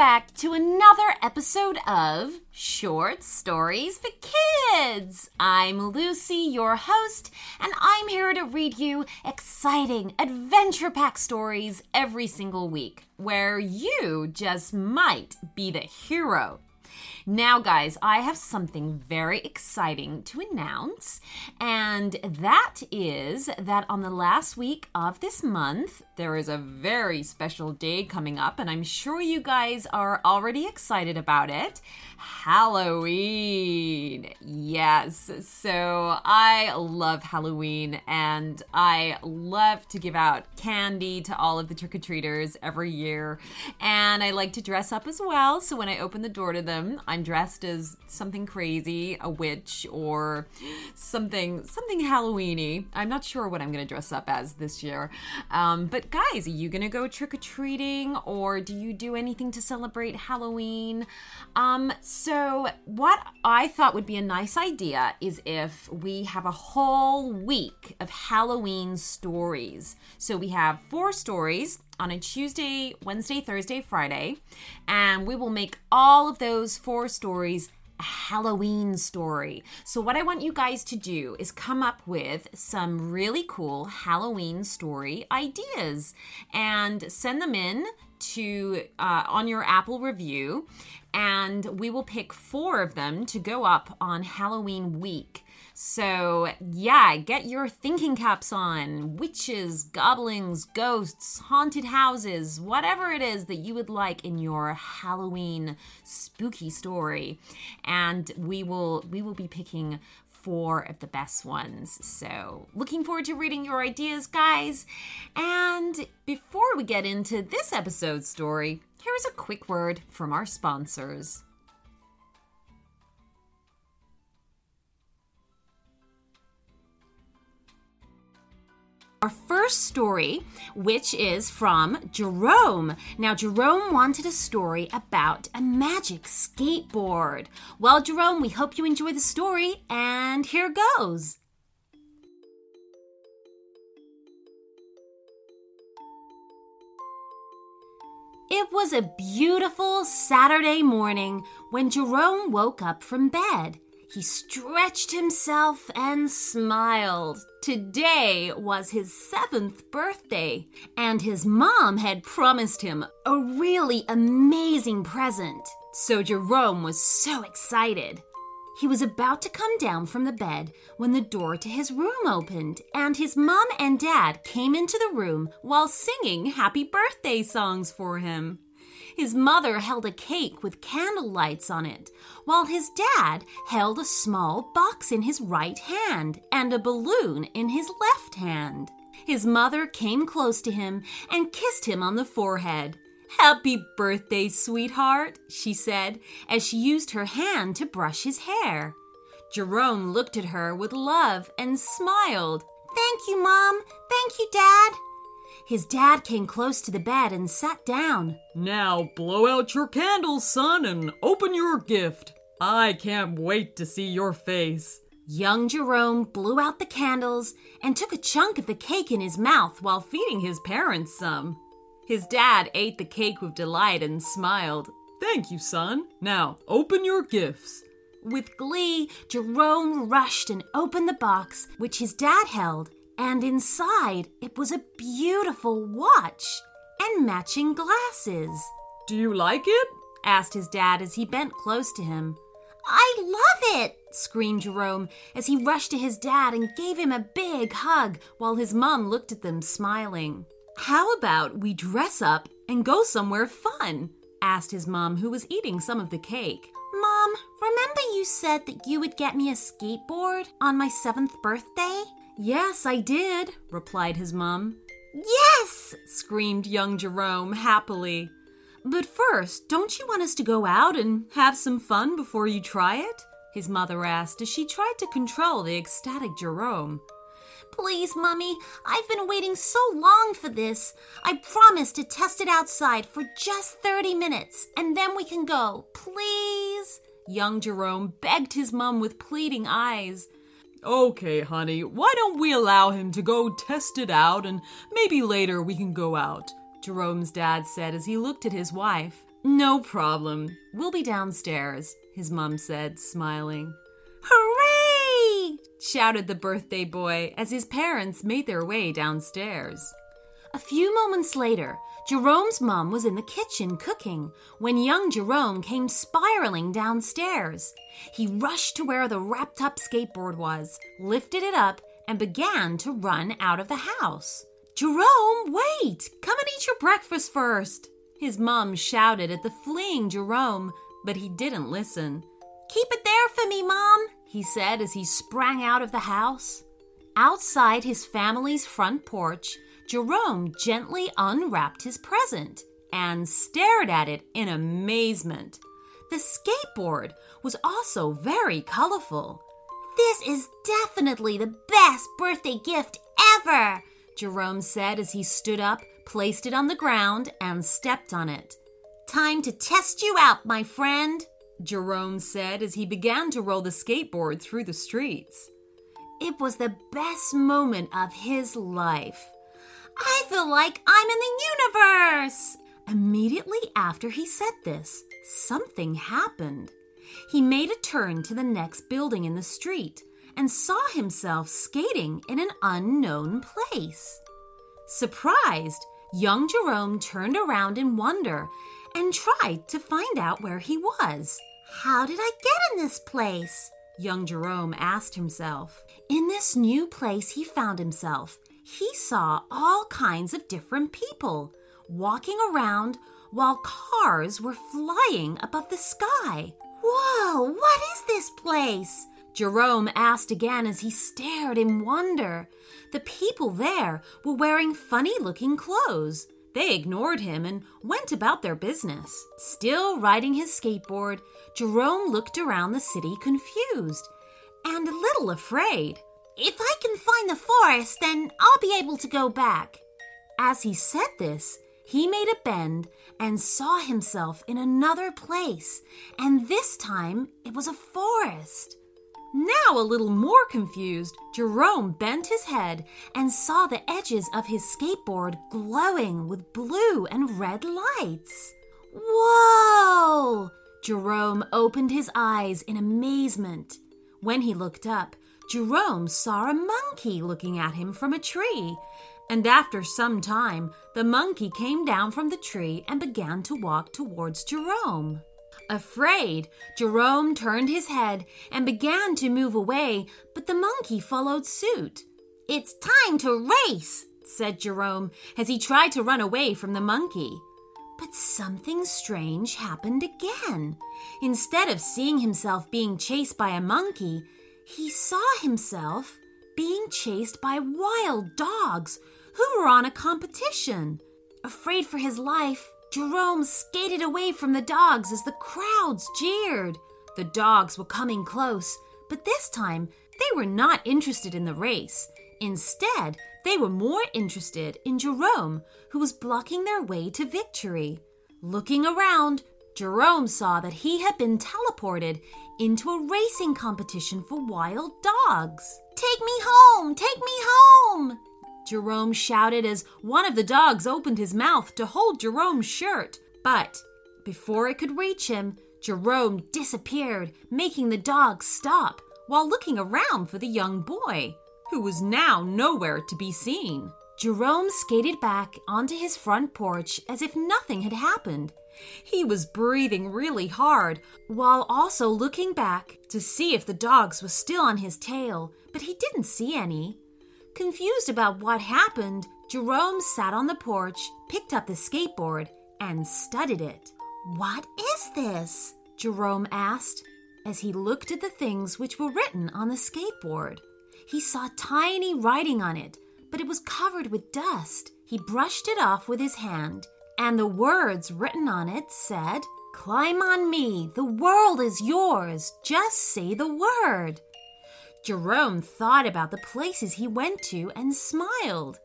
back to another episode of Short Stories for Kids. I'm Lucy, your host, and I'm here to read you exciting, adventure packed stories every single week where you just might be the hero. Now, guys, I have something very exciting to announce, and that is that on the last week of this month, there is a very special day coming up, and I'm sure you guys are already excited about it. Halloween. Yes. So I love Halloween and I love to give out candy to all of the trick or treaters every year. And I like to dress up as well. So when I open the door to them, I'm dressed as something crazy, a witch or something something Halloweeny. I'm not sure what I'm to dress up as this year. Um, but guys, are you to go trick or treating or do you do anything to celebrate Halloween? Um, so, what I thought would be a nice idea is if we have a whole week of Halloween stories. So, we have four stories on a Tuesday, Wednesday, Thursday, Friday, and we will make all of those four stories a Halloween story. So, what I want you guys to do is come up with some really cool Halloween story ideas and send them in to uh, on your Apple review, and we will pick four of them to go up on Halloween week. So, yeah, get your thinking caps on. Witches, goblins, ghosts, haunted houses, whatever it is that you would like in your Halloween spooky story. And we will we will be picking four of the best ones. So, looking forward to reading your ideas, guys. And before we get into this episode's story, here's a quick word from our sponsors. Our first story, which is from Jerome. Now, Jerome wanted a story about a magic skateboard. Well, Jerome, we hope you enjoy the story, and here goes. It was a beautiful Saturday morning when Jerome woke up from bed. He stretched himself and smiled. Today was his seventh birthday, and his mom had promised him a really amazing present. So Jerome was so excited. He was about to come down from the bed when the door to his room opened, and his mom and dad came into the room while singing happy birthday songs for him. His mother held a cake with candle lights on it, while his dad held a small box in his right hand and a balloon in his left hand. His mother came close to him and kissed him on the forehead. Happy birthday, sweetheart, she said as she used her hand to brush his hair. Jerome looked at her with love and smiled. Thank you, Mom. Thank you, Dad. His dad came close to the bed and sat down. Now blow out your candles, son, and open your gift. I can't wait to see your face. Young Jerome blew out the candles and took a chunk of the cake in his mouth while feeding his parents some. His dad ate the cake with delight and smiled. Thank you, son. Now open your gifts. With glee, Jerome rushed and opened the box, which his dad held, and inside it was a beautiful watch and matching glasses. Do you like it? asked his dad as he bent close to him. I love it! screamed Jerome as he rushed to his dad and gave him a big hug while his mom looked at them smiling. How about we dress up and go somewhere fun? asked his mom, who was eating some of the cake. Mom, remember you said that you would get me a skateboard on my seventh birthday? Yes, I did, replied his mom. Yes! screamed young Jerome happily. But first, don't you want us to go out and have some fun before you try it? His mother asked as she tried to control the ecstatic Jerome. Please, Mummy, I've been waiting so long for this. I promise to test it outside for just 30 minutes, and then we can go. Please? Young Jerome begged his mum with pleading eyes. Okay, honey, why don't we allow him to go test it out and maybe later we can go out? Jerome's dad said as he looked at his wife. No problem. We'll be downstairs, his mom said, smiling. Hooray! shouted the birthday boy as his parents made their way downstairs. A few moments later, Jerome's mom was in the kitchen cooking when young Jerome came spiraling downstairs. He rushed to where the wrapped up skateboard was, lifted it up, and began to run out of the house. Jerome, wait! Come and eat your breakfast first! His mom shouted at the fleeing Jerome, but he didn't listen. Keep it there for me, Mom, he said as he sprang out of the house. Outside his family's front porch, Jerome gently unwrapped his present and stared at it in amazement. The skateboard was also very colorful. This is definitely the best birthday gift ever, Jerome said as he stood up, placed it on the ground, and stepped on it. Time to test you out, my friend, Jerome said as he began to roll the skateboard through the streets. It was the best moment of his life. I feel like I'm in the universe! Immediately after he said this, something happened. He made a turn to the next building in the street and saw himself skating in an unknown place. Surprised, young Jerome turned around in wonder and tried to find out where he was. How did I get in this place? Young Jerome asked himself. In this new place he found himself, he saw all kinds of different people walking around while cars were flying above the sky. Whoa, what is this place? Jerome asked again as he stared in wonder. The people there were wearing funny looking clothes. They ignored him and went about their business. Still riding his skateboard, Jerome looked around the city confused and a little afraid. If I can find the forest, then I'll be able to go back. As he said this, he made a bend and saw himself in another place, and this time it was a forest. Now, a little more confused, Jerome bent his head and saw the edges of his skateboard glowing with blue and red lights. Whoa! Jerome opened his eyes in amazement. When he looked up, Jerome saw a monkey looking at him from a tree. And after some time, the monkey came down from the tree and began to walk towards Jerome. Afraid, Jerome turned his head and began to move away, but the monkey followed suit. It's time to race, said Jerome as he tried to run away from the monkey. But something strange happened again. Instead of seeing himself being chased by a monkey, he saw himself being chased by wild dogs who were on a competition. Afraid for his life, Jerome skated away from the dogs as the crowds jeered. The dogs were coming close, but this time they were not interested in the race. Instead, they were more interested in Jerome, who was blocking their way to victory. Looking around, Jerome saw that he had been teleported into a racing competition for wild dogs. Take me home! Take me home! Jerome shouted as one of the dogs opened his mouth to hold Jerome's shirt. But before it could reach him, Jerome disappeared, making the dog stop while looking around for the young boy, who was now nowhere to be seen. Jerome skated back onto his front porch as if nothing had happened. He was breathing really hard while also looking back to see if the dogs were still on his tail, but he didn't see any. Confused about what happened, Jerome sat on the porch, picked up the skateboard, and studied it. What is this? Jerome asked as he looked at the things which were written on the skateboard. He saw tiny writing on it, but it was covered with dust. He brushed it off with his hand and the words written on it said, Climb on me, the world is yours, just say the word. Jerome thought about the places he went to and smiled.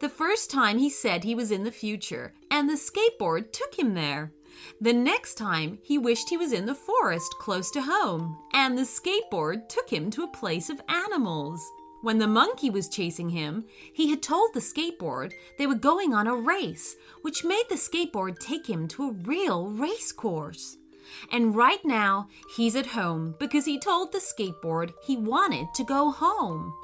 The first time he said he was in the future, and the skateboard took him there. The next time he wished he was in the forest close to home, and the skateboard took him to a place of animals. When the monkey was chasing him, he had told the skateboard they were going on a race, which made the skateboard take him to a real race course. And right now, he's at home because he told the skateboard he wanted to go home.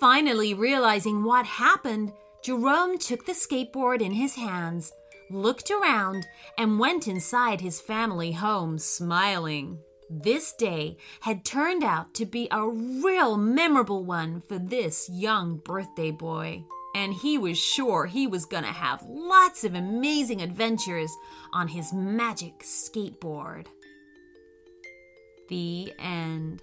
Finally, realizing what happened, Jerome took the skateboard in his hands, looked around, and went inside his family home smiling. This day had turned out to be a real memorable one for this young birthday boy. And he was sure he was gonna have lots of amazing adventures on his magic skateboard. The end.